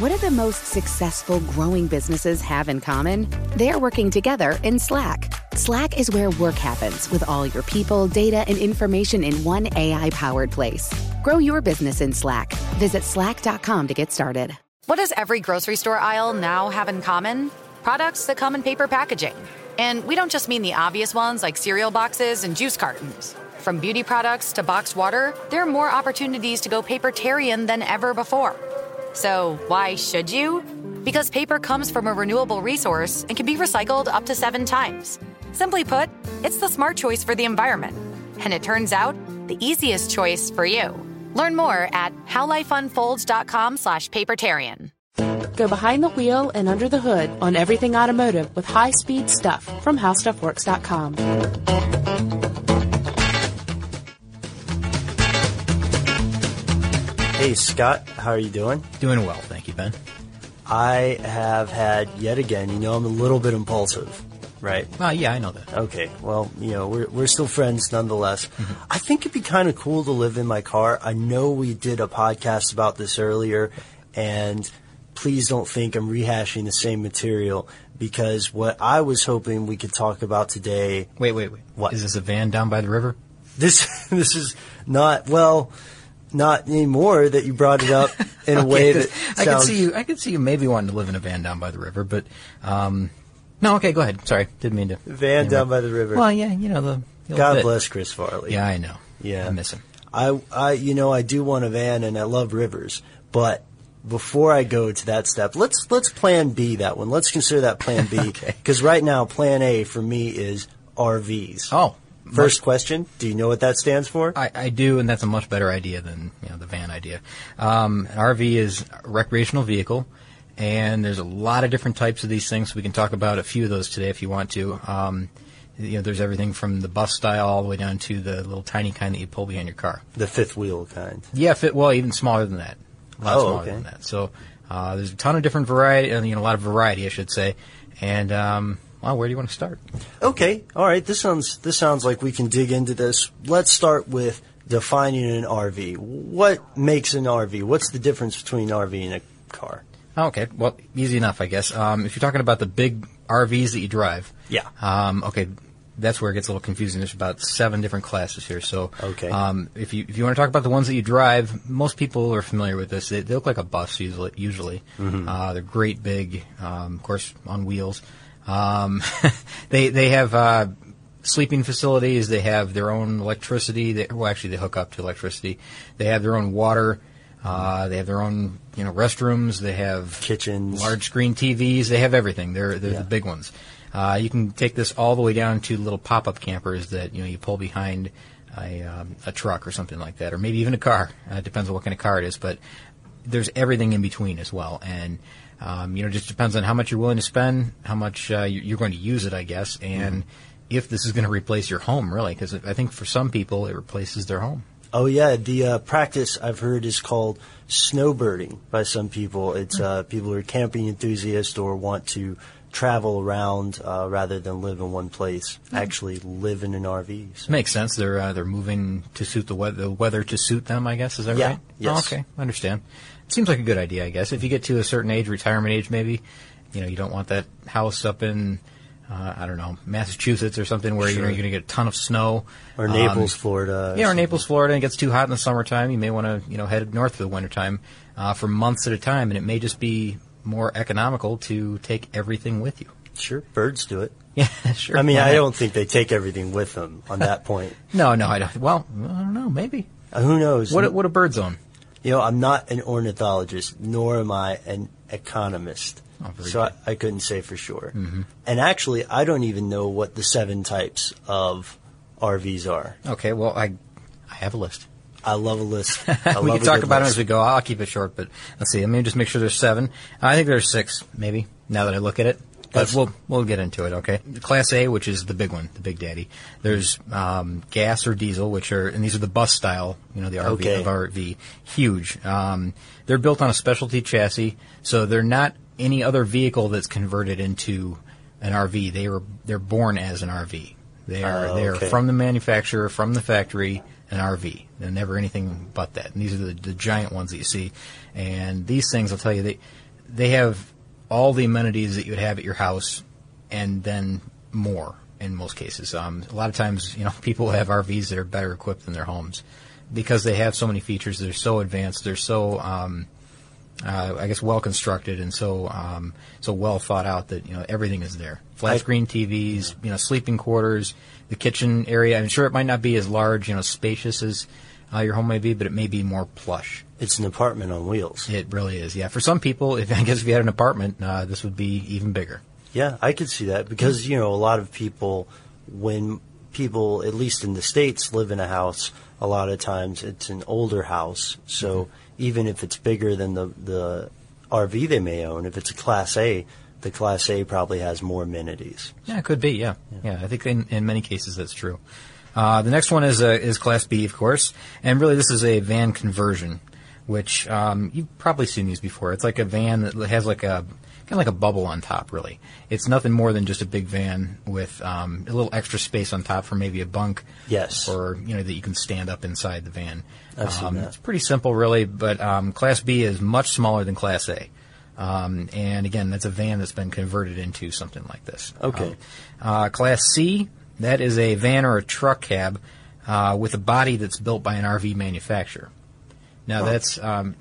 What do the most successful growing businesses have in common? They're working together in Slack. Slack is where work happens with all your people, data, and information in one AI powered place. Grow your business in Slack. Visit slack.com to get started. What does every grocery store aisle now have in common? Products that come in paper packaging. And we don't just mean the obvious ones like cereal boxes and juice cartons. From beauty products to boxed water, there are more opportunities to go papertarian than ever before. So, why should you? Because paper comes from a renewable resource and can be recycled up to seven times. Simply put, it's the smart choice for the environment. And it turns out, the easiest choice for you. Learn more at howlifeunfolds.com slash papertarian. Go behind the wheel and under the hood on everything automotive with high-speed stuff from howstuffworks.com. Hey, Scott, how are you doing? Doing well, thank you, Ben. I have had yet again, you know, I'm a little bit impulsive, right? Well, yeah, I know that. Okay, well, you know, we're, we're still friends nonetheless. Mm-hmm. I think it'd be kind of cool to live in my car. I know we did a podcast about this earlier, and please don't think I'm rehashing the same material because what I was hoping we could talk about today. Wait, wait, wait. What? Is this a van down by the river? This this is not well, not anymore that you brought it up in a way that 'cause I sounds. could see you. I could see you maybe wanting to live in a van down by the river, but um, no. Okay, go ahead. Sorry, didn't mean to. Van down by the river. Well, yeah, you know the. the God bit. bless Chris Farley. Yeah, I know. Yeah. I miss him. I, I, you know, I do want a van and I love rivers, but before I go to that step, let's let's plan B that one. Let's consider that plan B Okay. because right now plan A for me is RVs. Oh, First question, do you know what that stands for? I, I do, and that's a much better idea than you know the van idea. Um, an RV is a recreational vehicle, and there's a lot of different types of these things. We can talk about a few of those today if you want to. Um, you know, there's everything from the bus style all the way down to the little tiny kind that you pull behind your car. the fifth wheel kind. Yeah, fifth wheel, even smaller than that. A lot Oh, smaller okay. than that. So uh, there's a ton of different variety, you know, a lot of variety, I should say. And um, well, where do you want to start? Okay, all right. This sounds this sounds like we can dig into this. Let's start with defining an RV. What makes an RV? What's the difference between an RV and a car? Okay, well, easy enough, I guess. Um, if you're talking about the big RVs that you drive, Yeah. Um, okay, that's where it gets a little confusing. There's about seven different classes here. So, Okay. um, if you if you want to talk about the ones that you drive, most people are familiar with this. They, they look like a bus usually. Usually, Mm-hmm. uh, they're great big, um, of course, on wheels. Um, they they have. Uh, Sleeping facilities. They have their own electricity. They, well, actually, they hook up to electricity. They have their own water. Uh, they have their own, you know, restrooms. They have Kitchens. large screen TVs. They have everything. They're they're Yeah. the big ones. Uh, you can take this all the way down to little pop-up campers that you know you pull behind a um, a truck or something like that, or maybe even a car. Uh, it depends on what kind of car it is, but there's everything in between as well, and um, you know, it just depends on how much you're willing to spend, how much uh, you- you're going to use it, I guess, and if this is going to replace your home, really, because I think for some people it replaces their home. Oh yeah, the uh, practice I've heard is called snowbirding by some people. It's uh, people who are camping enthusiasts or want to travel around uh, rather than live in one place. Actually, live in an RV. So- Makes sense. They're uh, they're moving to suit the weather, the weather to suit them. I guess is that Yeah, right? yes. Oh, okay, I understand. Seems like a good idea. I guess if you get to a certain age, retirement age, maybe, you know, you don't want that house up in. Uh, I don't know, Massachusetts or something where Sure. you're going to get a ton of snow. Or Um, Naples, Florida. Yeah, or Naples, Florida, and it gets too hot in the summertime. You may want to, you know, head north for the wintertime uh, for months at a time, and it may just be more economical to take everything with you. Sure, birds do it. Yeah, sure. I mean, I don't think they take everything with them on that point. No, no, I don't. Well, I don't know. Maybe. Uh, who knows? What what a bird zone? You know, I'm not an ornithologist, nor am I an economist. Oh, so I. I couldn't say for sure. Mm-hmm. And actually, I don't even know what the seven types of RVs are. Okay, well, I I have a list. I love a list. We can talk about them list. as we go. I'll keep it short, but let's see. Let me just make sure there's seven. I think there's six, maybe. Now that I look at it, but we'll we'll get into it. Okay. Class A, which is the big one, the big daddy. There's um, gas or diesel, which are and these are the bus style. You know, the RV Okay. of RV, huge. Um, they're built on a specialty chassis, so they're not any other vehicle that's converted into an RV. They were they're born as an RV. They are Oh, they are from the manufacturer, from the factory, an RV. They're never anything but that. And these are the, the giant ones that you see. And these things, I'll tell you, they they have all the amenities that you would have at your house, and then more in most cases. Um, a lot of times, you know, people have RVs that are better equipped than their homes because they have so many features. They're so advanced. They're so um, uh, I guess well constructed and so um, so well thought out that you know everything is there. Flat screen TVs, you know, sleeping quarters, the kitchen area. I'm sure it might not be as large, you know, spacious as uh, your home may be, but it may be more plush. It's an apartment on wheels. It really is. Yeah, for some people, if I guess if you had an apartment, uh, this would be even bigger. Yeah, I could see that because you know a lot of people, when people at least in the states live in a house, a lot of times it's an older house. So even if it's bigger than the the RV they may own, if it's a Class A, the Class A probably has more amenities. Yeah, it could be. Yeah, yeah. I think in, in many cases that's true. Uh, the next one is uh, is Class B, of course, and really this is a van conversion, which um, you've probably seen these before. It's like a van that has like a kind of like a bubble on top. Really, it's nothing more than just a big van with um, a little extra space on top for maybe a bunk. Yes. Or you know that you can stand up inside the van. I've seen um, that. It's pretty simple, really, but um, Class B is much smaller than Class A. Um, and again, that's a van that's been converted into something like this. Okay. Um, uh, class C, that is a van or a truck cab uh, with a body that's built by an RV manufacturer. Now, that's um,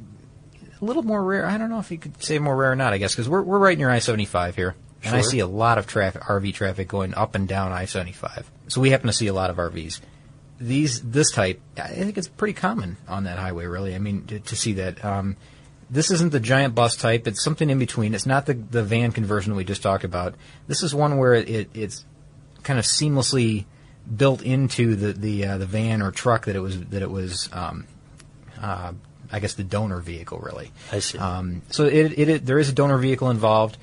a little more rare. I don't know if you could say more rare or not, I guess, because we're, we're right near I 75 here. And I see a lot of traffic, RV traffic going up and down I 75. So we happen to see a lot of RVs. These, this type, I think it's pretty common on that highway, really. I mean, to, to see that. Um, this isn't the giant bus type. It's something in between. It's not the, the van conversion we just talked about. This is one where it, it's kind of seamlessly built into the the uh, the van or truck that it was that it was. Um, uh, I guess the donor vehicle, really. I see. Um, so it, it, it there is a donor vehicle involved.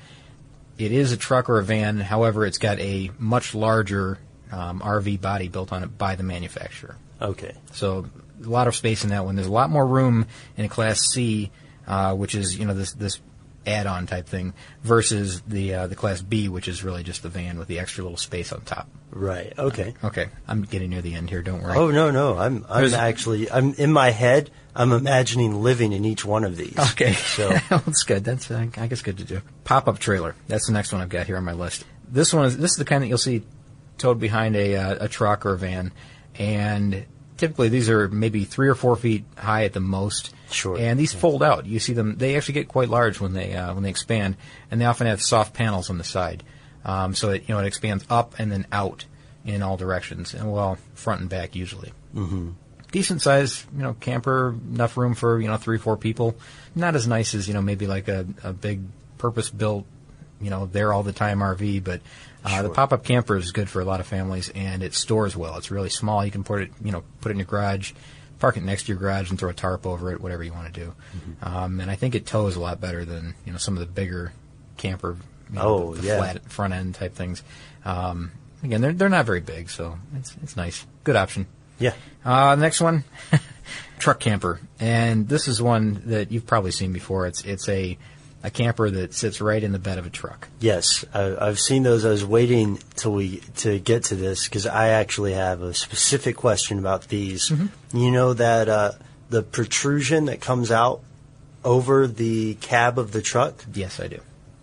It is a truck or a van. However, it's got a much larger um, RV body built on it by the manufacturer. Okay. So a lot of space in that one. There's a lot more room in a Class C, uh, which is you know this this add-on type thing, versus the uh, the Class B, which is really just the van with the extra little space on top. Right. Okay. Okay, I'm getting near the end here. Don't worry. Oh no no I'm I'm There's- actually I'm in my head I'm imagining living in each one of these. Okay, So that's good. That's uh, I guess good to do. Pop-up trailer. That's the next one I've got here on my list. This one is this is the kind that you'll see towed behind a uh, a truck or a van, and typically these are maybe three or four feet high at the most. Sure. And these fold out. You see them. They actually get quite large when they uh, when they expand, and they often have soft panels on the side, um, so that you know it expands up and then out in all directions, and well front and back usually decent size, you know, camper, enough room for, you know, three, four people. Not as nice as, you know, maybe like a, a big purpose built, you know, there all the time RV, but uh, the pop up camper is good for a lot of families and it stores well. It's really small. You can put it, you know, put it in your garage, park it next to your garage and throw a tarp over it, whatever you want to do. Um, and I think it tows a lot better than, you know, some of the bigger camper, you know, Oh, the, the yeah. flat front end type things. Um, again, they're, they're not very big, so it's, it's nice. Good option. yeah. Uh, next one, truck camper, and this is one that you've probably seen before. It's it's a a camper that sits right in the bed of a truck. Yes, I, I've seen those. I was waiting till we to get to this because I actually have a specific question about these. Mm-hmm. You know that uh, the protrusion that comes out over the cab of the truck. Yes, I do.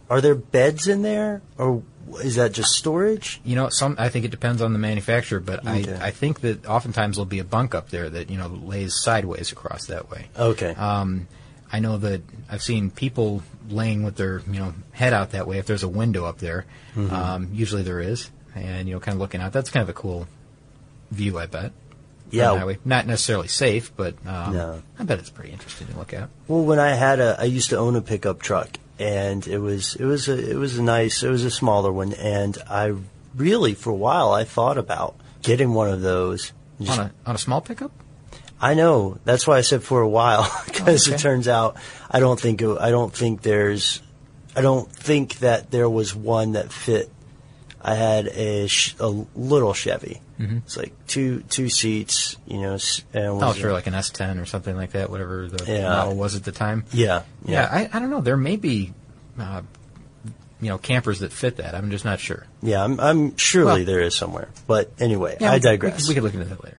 Are there beds in there, or is that just storage? You know, some I think it depends on the manufacturer, but Okay. I I think that oftentimes there'll be a bunk up there that you know lays sideways across that way. Okay. Um, I know that I've seen people laying with their you know head out that way. If there's a window up there, Mm-hmm. um, usually there is, and you know, kind of looking out. That's kind of a cool view, I bet. Yeah. Not necessarily safe, but um, No. I bet it's pretty interesting to look at. Well, when I had a, I used to own a pickup truck, and it was it was a it was a nice, it was a smaller one, and I really for a while I thought about getting one of those. Just- On a on a small pickup. I know. That's why I said for a while because okay. it turns out I don't think I don't think there's I don't think that there was one that fit. I had a, sh- a little Chevy. Mm-hmm. It's like two two seats, you know. And Oh, was sure, a- like an S10 or something like that, whatever the Yeah. model was at the time. yeah, Yeah, I, I don't know. There may be, uh, you know, campers that fit that. I'm just not sure. yeah. I'm, I'm surely Well- there is somewhere, but anyway, Yeah, I digress. We, we could look into that later.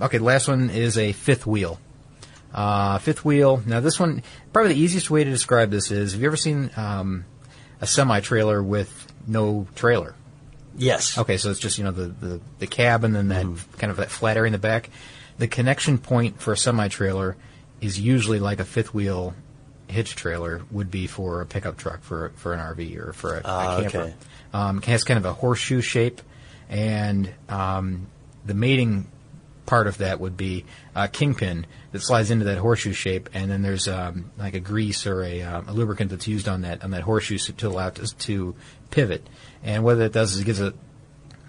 Okay, the last one is a fifth wheel. Uh, fifth wheel. Now, this one, probably the easiest way to describe this is: Have you ever seen um, a semi trailer with no trailer? yes. Okay, so it's just you know the the, the cab and then that kind of that flat area in the back. The connection point for a semi trailer is usually like a fifth wheel hitch trailer would be for a pickup truck for for an RV or for a, Ah, a camper. okay. Um, it has kind of a horseshoe shape, and um, the mating part of that would be a kingpin that slides into that horseshoe shape, and then there's um, like a grease or a, um, a lubricant that's used on that on that horseshoe to allow it to, to pivot. And what that does is it gives it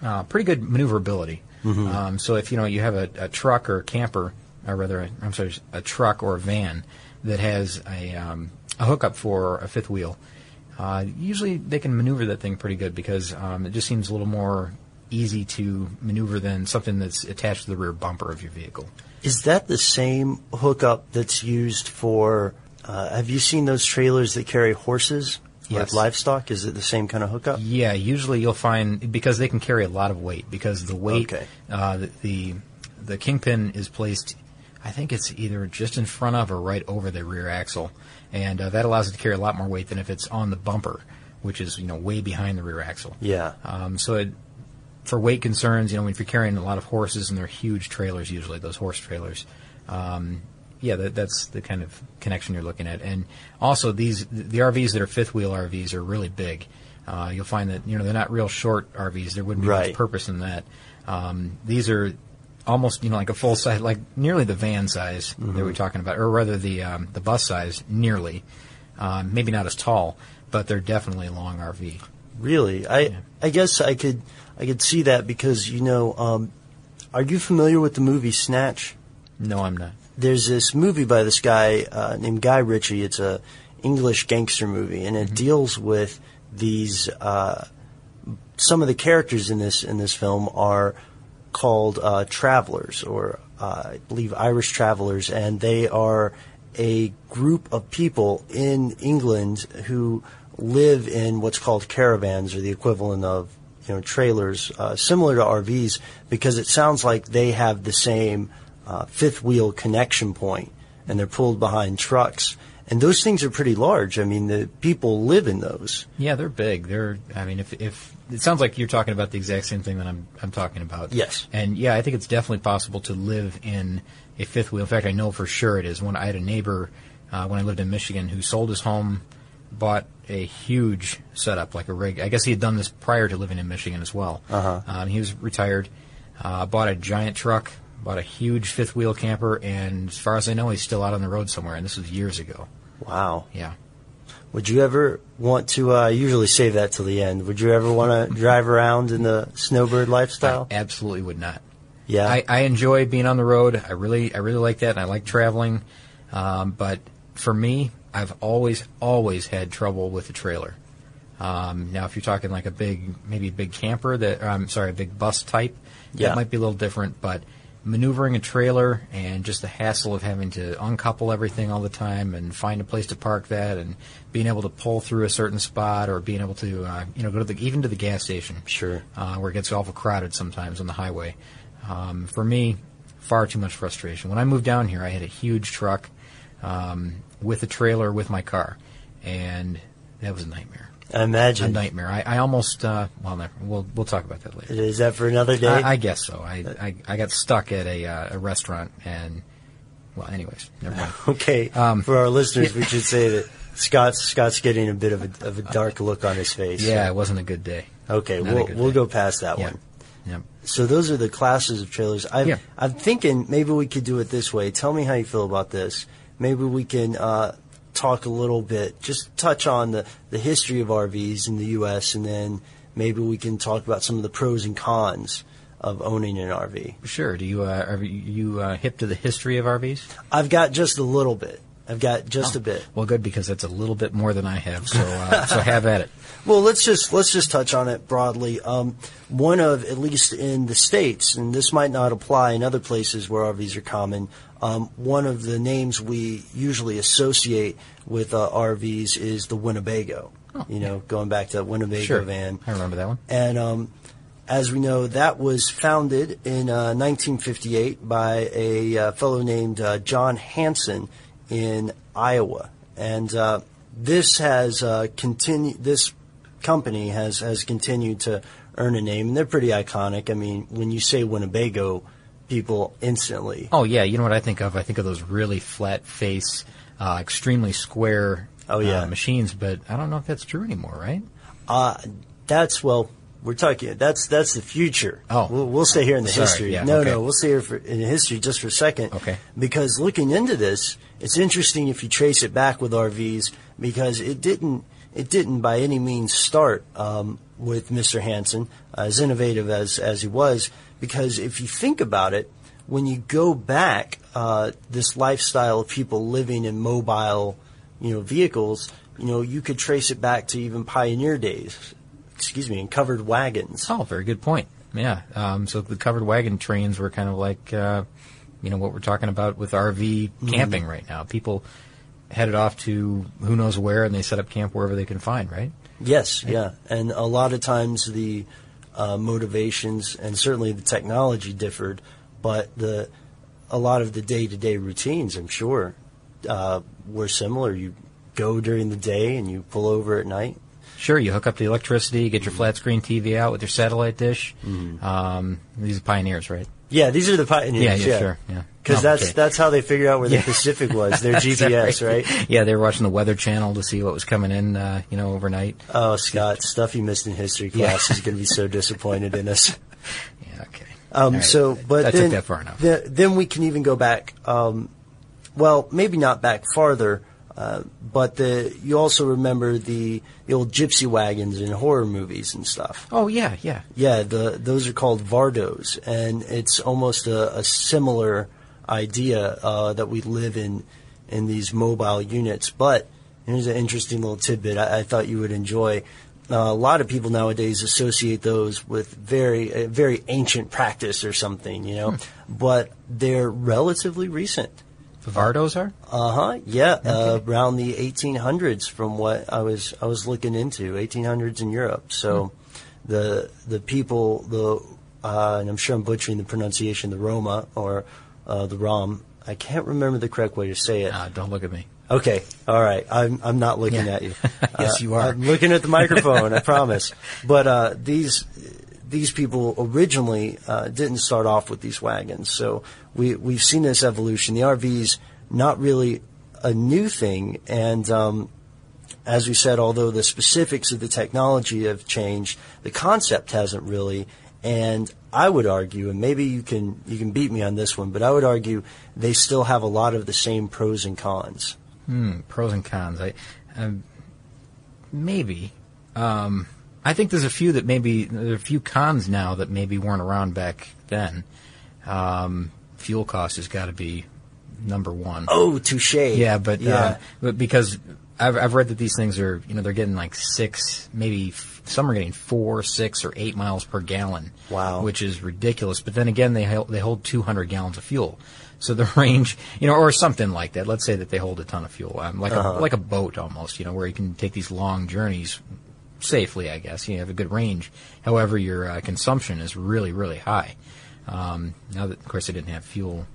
uh, pretty good maneuverability. Um, so if you know you have a, a truck or a camper, or rather, a, I'm sorry, a truck or a van that has a, um, a hookup for a fifth wheel, uh, usually they can maneuver that thing pretty good because um, it just seems a little more easy to maneuver than something that's attached to the rear bumper of your vehicle. Is that the same hookup that's used for? Uh, have you seen those trailers that carry horses Yes. livestock? Is it the same kind of hookup? Yeah, usually you'll find because they can carry a lot of weight because the weight, Okay. uh, the, the the kingpin is placed. I think it's either just in front of or right over the rear axle, and uh, that allows it to carry a lot more weight than if it's on the bumper, which is you know way behind the rear axle. Yeah. Um, so it, for weight concerns, you know, if you're carrying a lot of horses and they're huge trailers, usually those horse trailers, um, yeah, that, that's the kind of connection you're looking at. And also, these the RVs that are fifth wheel RVs are really big. Uh, you'll find that you know they're not real short RVs. There wouldn't be Right. much purpose in that. Um, these are almost you know like a full size, like nearly the van size that we're talking about, or rather the um, the bus size, nearly. Um, maybe not as tall, but they're definitely a long RV. Really, I I guess I could I could see that because you know um, are you familiar with the movie Snatch? No, I'm not. There's this movie by this guy uh, named Guy Ritchie. It's a English gangster movie, and it deals with these. Uh, some of the characters in this in this film are called uh, travelers, or uh, I believe Irish travelers, and they are a group of people in England who live in what's called caravans, or the equivalent of you know trailers, uh, similar to RVs, because it sounds like they have the same uh, fifth wheel connection point, and they're pulled behind trucks. And those things are pretty large. I mean, the people live in those. Yeah, they're big. They're. I mean, if if it sounds like you're talking about the exact same thing that I'm I'm talking about. Yes. And yeah, I think it's definitely possible to live in a fifth wheel. In fact, I know for sure it is. When I had a neighbor uh, when I lived in Michigan who sold his home, bought a huge setup like a rig. I guess he had done this prior to living in Michigan as well. Uh-huh. Um, he was retired. Uh, bought a giant truck. Bought a huge fifth wheel camper, and as far as I know, he's still out on the road somewhere. And this was years ago. Wow. Yeah. Would you ever want to? Uh, usually save that till the end. Would you ever want to drive around in the snowbird lifestyle? I absolutely would not. yeah. I, I enjoy being on the road. I really, I really like that, and I like traveling. Um, but for me, I've always, always had trouble with the trailer. Um, now, if you're talking like a big, maybe a big camper that, I'm sorry, a big bus type, Yeah. that might be a little different. But maneuvering a trailer and just the hassle of having to uncouple everything all the time and find a place to park that and being able to pull through a certain spot or being able to, uh, you know, go to the, even to the gas station Sure. uh, where it gets awful crowded sometimes on the highway. Um, for me, far too much frustration. When I moved down here, I had a huge truck um, with a trailer with my car, and that was a nightmare. I imagine. A nightmare. I, I almost well, well, never, we'll we'll talk about that later. Is that for another day? I, I guess so. I, I I got stuck at a uh, a restaurant, and well, anyways, never mind. okay. Um, for our listeners, we should say that Scott's Scott's getting a bit of a, of a dark look on his face. Yeah, it wasn't a good day. Okay. Not We'll we'll day. go past that Yeah. one. Yep. So those are the classes of trailers. I've, Yeah. I'm thinking maybe we could do it this way. Tell me how you feel about this. Maybe we can uh, talk a little bit, just touch on the, the history of RVs in the U.S., and then maybe we can talk about some of the pros and cons of owning an RV. Sure. Do you uh, are you uh, hip to the history of RVs? I've got just a little bit. I've got just a bit. Well, good because that's a little bit more than I have. So uh, so have at it. Well, let's just let's just touch on it broadly. Um, one of at least in the states, and this might not apply in other places where RVs are common. Um, one of the names we usually associate with uh, RVs is the Winnebago. you know, going back to Winnebago Sure. van. I remember that one. And um, as we know, that was founded in uh, 1958 by a uh, fellow named uh, John Hanson in Iowa. And uh, this has uh, continued. This company has has continued to earn a name, and they're pretty iconic. I mean, when you say Winnebago, people instantly. Oh yeah, you know what I think of? I think of those really flat face, uh, extremely square Oh, yeah. uh, machines. But I don't know if that's true anymore, right? Uh, that's well. We're talking. That's that's the future. Oh. we'll, we'll stay here in the Sorry, history. yeah, no, okay. no, we'll stay here for, in history just for a second. Okay. Because looking into this, it's interesting if you trace it back with RVs because it didn't it didn't by any means start um, with Mr. Hanson, as innovative as as he was. Because if you think about it, when you go back, uh, this lifestyle of people living in mobile, you know, vehicles, you know, you could trace it back to even pioneer days. Excuse me, in covered wagons. Oh, very good point. Yeah. Um, so the covered wagon trains were kind of like, uh, you know, what we're talking about with RV Mm-hmm. camping right now. People headed off to who knows where, and they set up camp wherever they can find. Right. Yes, yeah, and a lot of times the uh, motivations and certainly the technology differed, but the a lot of the day to day routines, I'm sure, uh, were similar. You go during the day and you pull over at night. Sure, you hook up the electricity, you get your flat screen TV out with your satellite dish. Mm-hmm. Um, these are pioneers, right? Yeah, these are the pioneers. Yeah, yeah, sure, yeah. Because that's okay. that's how they figured out where Yeah. the Pacific was. Their GPS, right? Yeah, they were watching the Weather Channel to see what was coming in, uh, you know, overnight. Oh, Scott, stuff you missed in history Yeah. class is going to be so disappointed in us. Yeah, okay. Um, right. So, but I then, took that far enough. the- then we can even go back. Um, well, maybe not back farther. Uh, but the you also remember the the old gypsy wagons in horror movies and stuff. Oh yeah, yeah. Yeah, the those are called Vardos, and it's almost a, a similar idea uh, that we live in in these mobile units. But here's an interesting little tidbit I, I thought you would enjoy. Uh, a lot of people nowadays associate those with very very ancient practice or something, you know, but they're relatively recent. Vardos are? Uh huh. Yeah, uh, around the 1800s, from what I was I was looking into, 1800s in Europe. So, the the people, the uh, and I'm sure I'm butchering the pronunciation, the Roma or uh, the Rom. I can't remember the correct way to say it. Ah, don't look at me. Okay, all right. I'm I'm not looking Yeah. at you. Yes, you are. I'm looking at the microphone. I promise. But uh, these these people originally uh, didn't start off with these wagons, so we we've seen this evolution. The RV's not really a new thing, and um, as we said, although the specifics of the technology have changed, the concept hasn't really. And I would argue, and maybe you can you can beat me on this one, but I would argue they still have a lot of the same pros and cons. Hmm, pros and cons. I um, maybe. Um, I think there's a few that maybe there are a few cons now that maybe weren't around back then. Um, fuel cost has got to be number one. Oh, touche. Yeah, but yeah, Uh, but because I've I've read that these things are you know they're getting like six, maybe f- some are getting four, six, or eight miles per gallon. Wow. which is ridiculous. But then again, they they hold 200 gallons of fuel, so the range you know or something like that. Let's say that they hold a ton of fuel, um, like Uh-huh. a like a boat almost, you know, where you can take these long journeys safely. I guess you have a good range. However, your uh, consumption is really really high. Um, now that of course they didn't have fuel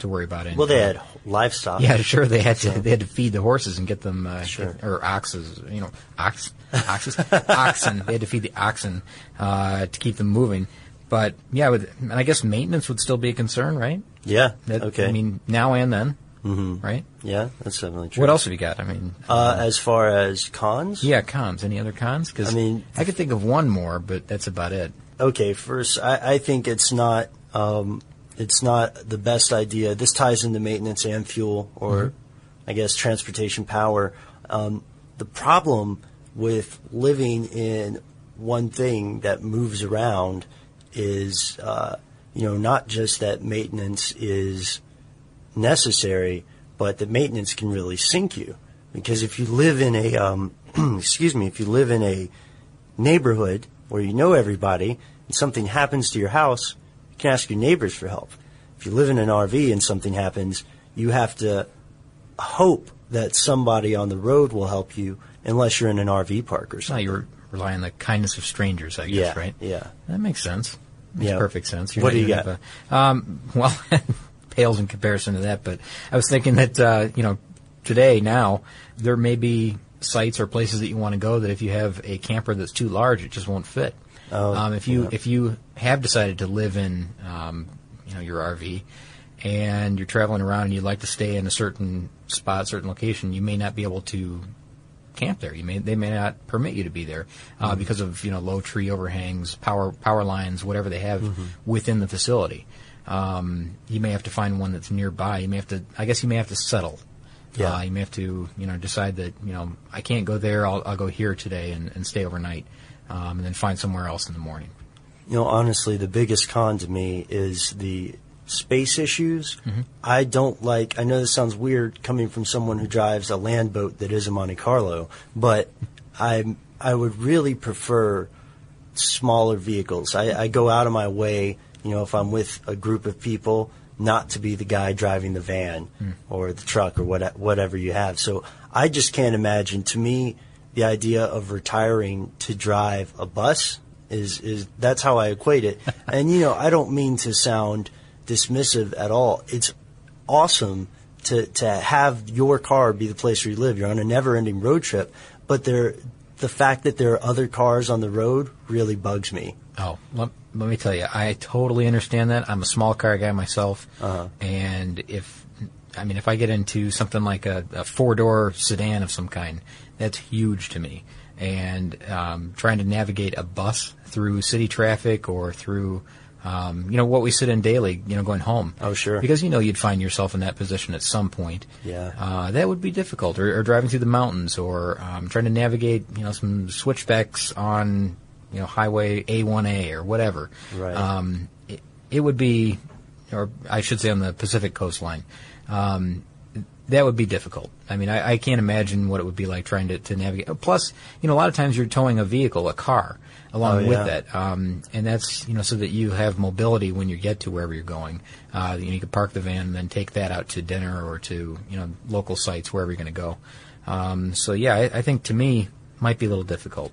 to worry about. well, they had livestock. Yeah, sure. They had to they had to feed the horses and get them uh, Sure. or oxes, you know, ox, oxes, oxen. They had to feed the oxen uh, to keep them moving. But yeah, with, and I guess maintenance would still be a concern, right? Yeah. That, okay. I mean, now and then, mm-hmm. right? yeah, that's definitely true. What else have you got? I mean, Uh, as far as cons? yeah, cons. Any other cons? Because I mean- I could think of one more, but that's about it. Okay, first, I, I think it's not um, it's not the best idea. This ties into maintenance and fuel, or I guess transportation power. Um, the problem with living in one thing that moves around is, uh, you know, not just that maintenance is necessary, but the maintenance can really sink you. Because if you live in a, um, excuse me, if you live in a neighborhood where you know everybody and something happens to your house, you can ask your neighbors for help. If you live in an RV and something happens, you have to hope that somebody on the road will help you unless you're in an RV park or So something. you re- rely on the kindness of strangers, I guess, Yeah, right? yeah. That makes sense. Makes Yeah. perfect sense. What do you got? a- um, well, pales in comparison to that, but I was thinking that, uh, you know, today, now, there may be sites or places that you want to go that if you have a camper that's too large, it just won't fit. Oh, um, if you yeah. if you have decided to live in, um, you know, your RV, and you're traveling around and you'd like to stay in a certain spot, certain location, you may not be able to camp there. You may they may not permit you to be there uh, Mm-hmm. because of you know low tree overhangs, power power lines, whatever they have Mm-hmm. within the facility. Um, you may have to find one that's nearby. You may have to. I guess you may have to settle. Yeah. Uh, you may have to you know decide that you know I can't go there. I'll, I'll go here today and, and stay overnight, um, and then find somewhere else in the morning. You know, honestly, the biggest con to me is the space issues. I don't like. I know this sounds weird coming from someone who drives a land boat that is a Monte Carlo, but I I would really prefer smaller vehicles. I, I go out of my way, you know, if I'm with a group of people, not to be the guy driving the van hmm. or the truck or what, whatever you have. So I just can't imagine. To me, the idea of retiring to drive a bus is is that's how I equate it. and you know, I don't mean to sound dismissive at all. It's awesome to to have your car be the place where you live. You're on a never-ending road trip, but there the fact that there are other cars on the road really bugs me. Oh, let, me tell you, I totally understand that. I'm a small car guy myself, Uh-huh. and if I mean if I get into something like a, a four door sedan of some kind, that's huge to me. And um, trying to navigate a bus through city traffic or through Um, you know what we sit in daily. You know, going home. Oh, sure. Because you know you'd find yourself in that position at some point. Yeah. Uh, that would be difficult, or, or driving through the mountains, or um, trying to navigate you know some switchbacks on you know Highway A1A or whatever. Right. Um, it, it would be, or I should say, on the Pacific coastline. Um, that would be difficult. I mean, I, I can't imagine what it would be like trying to, to navigate. Plus, you know, a lot of times you're towing a vehicle, a car, along Oh, yeah. with that, um, and that's you know so that you have mobility when you get to wherever you're going. Uh, you, know, you can park the van and then take that out to dinner or to you know local sites wherever you're going to go. Um, so yeah, I, I think to me might be a little difficult.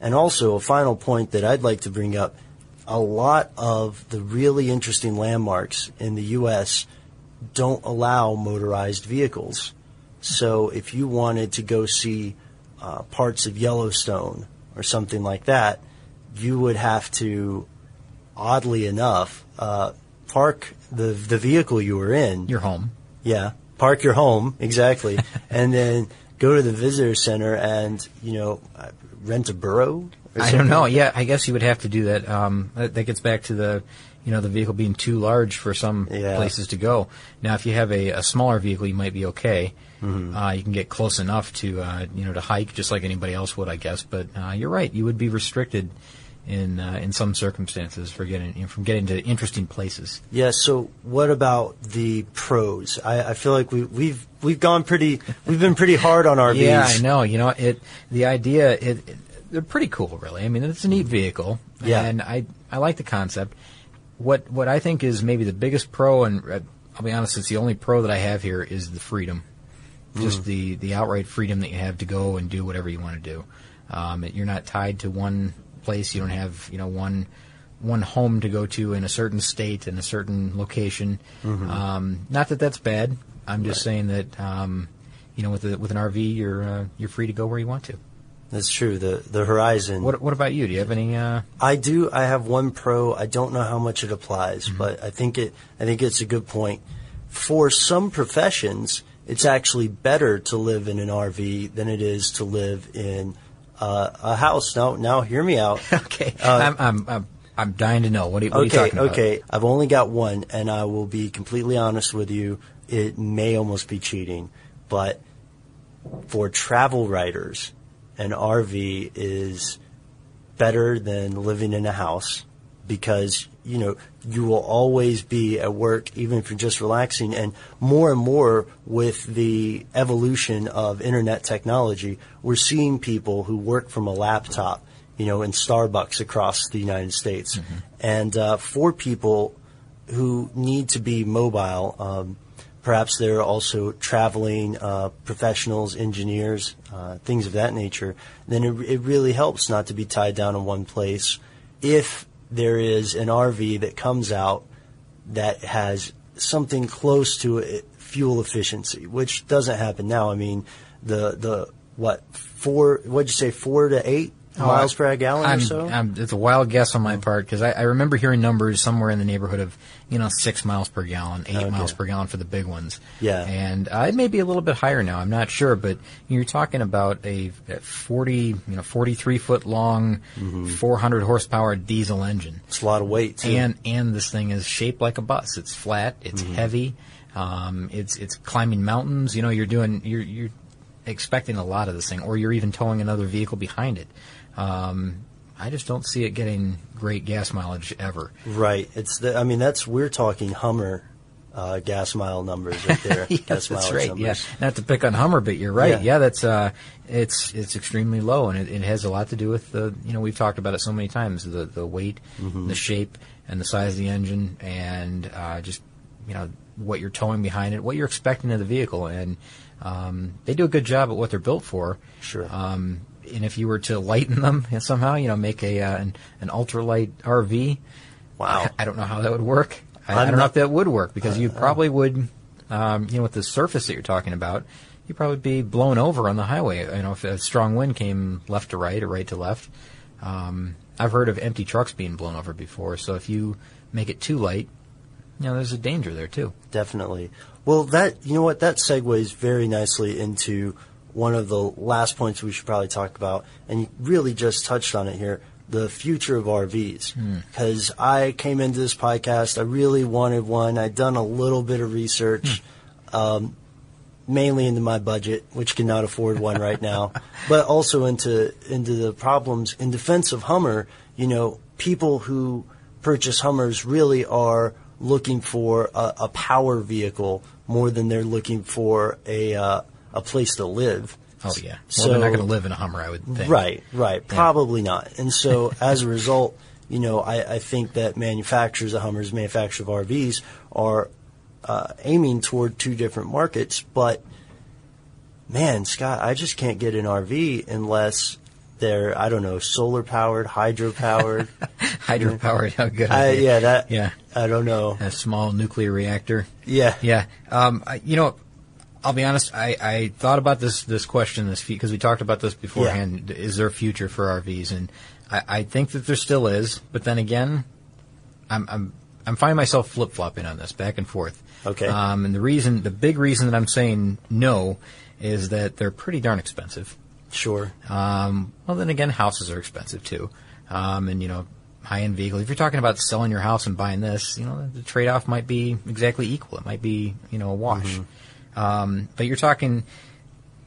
And also, a final point that I'd like to bring up a lot of the really interesting landmarks in the U.S. don't allow motorized vehicles. So, if you wanted to go see uh, parts of Yellowstone or something like that, you would have to, oddly enough, uh, park the the vehicle you were in. Your home. Yeah, park your home exactly, and then go to the visitor center and you know rent a burro. I don't know. Yeah, I guess you would have to do that. Um, that, that gets back to the, you know, the vehicle being too large for some Yeah. places to go. Now, if you have a, a smaller vehicle, you might be okay. Mm-hmm. Uh, you can get close enough to, uh, you know, to hike just like anybody else would, I guess. But uh, you're right. You would be restricted in uh, in some circumstances for getting from getting to interesting places. Yeah. So what about the pros? I, I feel like we, we've we've gone pretty we've been pretty hard on RVs. Yeah, I know. You know, it. The idea, it, it- they're pretty cool, really. I mean, it's a neat vehicle, Yeah. and I I like the concept. What what I think is maybe the biggest pro, and uh, I'll be honest, it's the only pro that I have here is the freedom, just the the outright freedom that you have to go and do whatever you want to do. Um, you're not tied to one place. You don't have you know one one home to go to in a certain state in a certain location. Um, not that that's bad. I'm just saying that um, you know with a, with an RV you're uh, you're free to go where you want to. That's true. The the horizon. What what about you? Do you have any? Uh, I do. I have one pro. I don't know how much it applies, Mm-hmm. but I think it. I think it's a good point. For some professions, it's actually better to live in an RV than it is to live in uh, a house. Now, now hear me out. okay, I'm, I'm, I'm, I'm dying to know. What are, you- what are you Uh, okay, talking about? okay. I've only got one, and I will be completely honest with you. It may almost be cheating, but for travel writers, an RV is better than living in a house because you know you will always be at work even if you're just relaxing and more and more with the evolution of internet technology we're seeing people who work from a laptop you know in Starbucks across the United States and uh, for people who need to be mobile um, perhaps they're also traveling uh, professionals, engineers, uh, things of that nature, then it, it really helps not to be tied down in one place. If there is an RV that comes out that has something close to it, fuel efficiency, which doesn't happen now. I mean, the the what four? What'd you say? Four to eight miles per gallon I'm, or so? I'm, it's a wild guess on my part because I, I remember hearing numbers somewhere in the neighborhood of you know six miles per gallon, eight Okay. miles per gallon for the big ones. Yeah. and uh, it may be a little bit higher now. I'm not sure, but you're talking about a, a 40, you know, 43 foot long, 400 horsepower diesel engine. it's a lot of weight. Too. And and this thing is shaped like a bus. It's flat. It's heavy. Um, it's it's climbing mountains. You know, you're doing you're you're expecting a lot of this thing, or you're even towing another vehicle behind it. Um, I just don't see it getting great gas mileage ever. Right. It's the. I mean, that's we're talking Hummer uh, gas mile numbers right there. yes, gas that's right. numbers. Yeah, not to pick on Hummer, but you're right. Yeah. Yeah, that's uh, it's it's extremely low, and it, it has a lot to do with the you know we've talked about it so many times the the weight, Mm-hmm. the shape, and the size of the engine, and uh, just you know what you're towing behind it, what you're expecting of the vehicle, and um, they do a good job at what they're built for. Sure. Um, and if you were to lighten them somehow, you know, make a uh, an, an ultralight RV, Wow. I don't know how that would work. I, I don't know not- Uh, if that would work because you probably would, um, you know, with the surface that you're talking about, you'd probably be blown over on the highway. You know, if a strong wind came left to right or right to left. Um, I've heard of empty trucks being blown over before. So if you make it too light, you know, there's a danger there too. Definitely. Well, that you know what that segues very nicely into one of the last points we should probably talk about, and you really just touched on it here: the future of RVs. Because I came into this podcast, I really wanted one. I'd done a little bit of research. Um, mainly into my budget, which cannot afford one right now, but also into into the problems in defense of Hummer. You know, people who purchase Hummers really are looking for a, a power vehicle more than they're looking for a uh, a place to live. Oh yeah. Well, So- they're not going to live in a Hummer, I would think. Right, right. Probably not. And so as a result, you know, I, I think that manufacturers of Hummers, manufacturers of RVs are uh, aiming toward two different markets. But man, Scott, I just can't get an RV unless they're, I don't know, solar powered, hydro powered. Hydropowered. How good. I, yeah, that, Yeah. I don't know. A small nuclear reactor. Yeah. Yeah. Um, you know, I'll be honest. I, I thought about this this question this because we talked about this beforehand. Is there a future for RVs? And I, I think that there still is. But then again, I'm I'm I'm finding myself flip flopping on this back and forth. Okay. Um, and the reason, the big reason that I'm saying no, is that they're pretty darn expensive. Sure. Um, well, then again, houses are expensive too. Um, and you know, high-end vehicles. If you're talking about selling your house and buying this, you know, the trade-off might be exactly equal. It might be, you know, a wash. Um, but you're talking,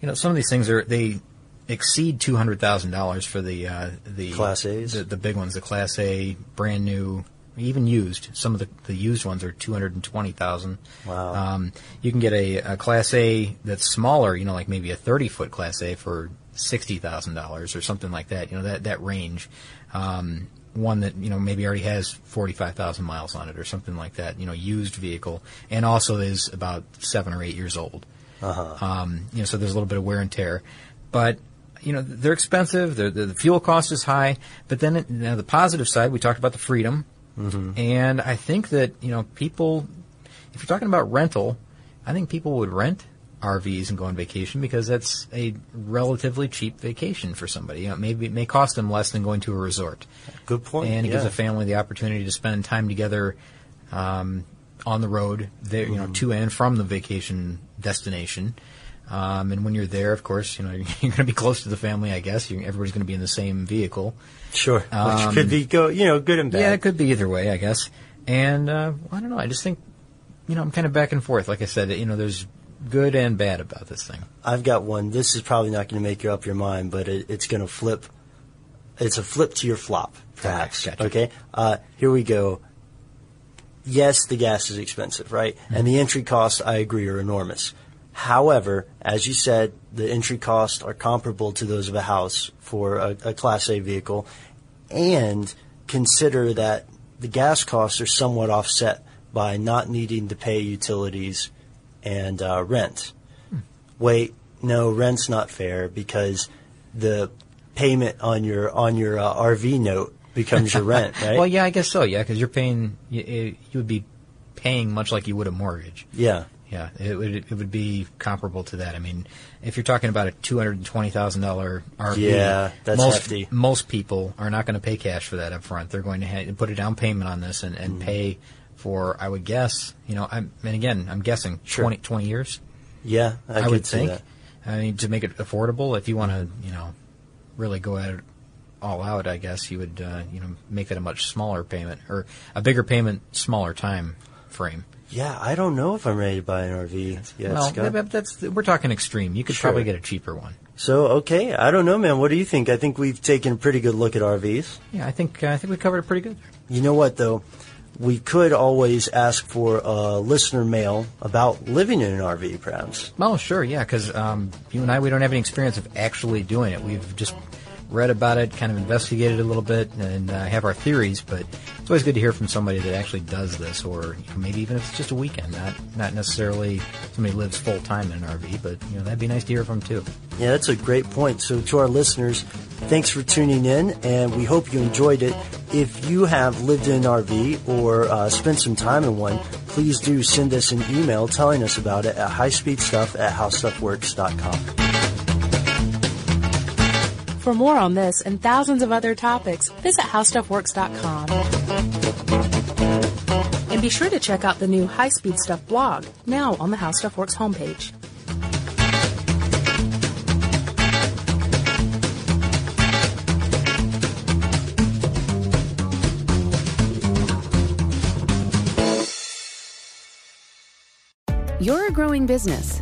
you know, some of these things are they exceed two hundred thousand dollars for the uh, the Class A's? the, the big ones, the Class A, brand new, even used. Some of the, the used ones are two hundred and twenty thousand. Wow. Um, you can get a, a Class A that's smaller, you know, like maybe a 30 foot Class A for $60,000 or something like that, you know, that, that range. Um, one that, you know, maybe already has 45,000 miles on it or something like that, you know, used vehicle, and also is about seven or eight years old. Um, you know, so there's a little bit of wear and tear. But, you know, they're expensive, they're, the the fuel cost is high, but then it, now the positive side, we talked about the freedom, and I think that, you know, people, if you're talking about rental, I think people would rent RVs and go on vacation because that's a relatively cheap vacation for somebody. You know, maybe it may cost them less than going to a resort, Good point. and it gives yeah. a family the opportunity to spend time together um, on the road, there, you know, Mm-hmm. to and from the vacation destination. Um, and when you're there, of course, you know you're going to be close to the family. I guess you everybody's going to be in the same vehicle. Sure, Um, which could be go, you know, good and bad. Yeah, it could be either way, I guess. And uh, I don't know. I just think, you know, I'm kind of back and forth. Like I said, you know, there's good and bad about this thing. I've got one. This is probably not going to make you up your mind, but it, it's going to flip. It's a flip to your flop, perhaps. Gotcha. Okay. Uh, here we go. Yes, the gas is expensive, right? And the entry costs, I agree, are enormous. However, as you said, the entry costs are comparable to those of a house for a, a Class A vehicle, and consider that the gas costs are somewhat offset by not needing to pay utilities and uh, rent. Wait, no, rent's not fair because the payment on your on your uh, RV note becomes your rent, right? Well, yeah, I guess so. Yeah, because you're paying. You, you would be paying much like you would a mortgage. yeah. Yeah, it would it would be comparable to that. I mean, if you're talking about a two hundred and twenty thousand dollar RV, Yeah, that's most hefty. most people are not going to pay cash for that up front. They're going to ha- put a down payment on this and, and pay for. I would guess, you know, I'm, and again, I'm guessing Sure. 20, 20 years. Yeah, I, I, could would think. that. I mean, to make it affordable, if you want to, you know, really go at it all out, I guess you would, uh, you know, make it a much smaller payment or a bigger payment, smaller time frame. Yeah, I don't know if I'm ready to buy an RV yet, well, Scott. that- that's we're talking extreme. You could Sure. probably get a cheaper one. So, okay, I don't know, man. What do you think? I think we've taken a pretty good look at RVs. Yeah, I think uh, I think we covered it pretty good. You know what, though? We could always ask for a listener mail about living in an RV, perhaps. Oh, sure, yeah, because um, you and I we don't have any experience of actually doing it. We've just read about it, kind of investigated a little bit, and uh, have our theories. But it's always good to hear from somebody that actually does this, or you know, maybe even if it's just a weekend, not not necessarily somebody lives full time in an RV. But you know, that'd be nice to hear from too. Yeah, that's a great point. So, to our listeners, thanks for tuning in, and we hope you enjoyed it. If you have lived in an RV or uh, spent some time in one, please do send us an email telling us about it at highspeedstuff at howstuffworks.com. For more on this and thousands of other topics, visit howstuffworks.com. And be sure to check out the new High Speed Stuff blog, now on the How Stuff Works homepage. You're a growing business,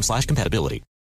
slash compatibility.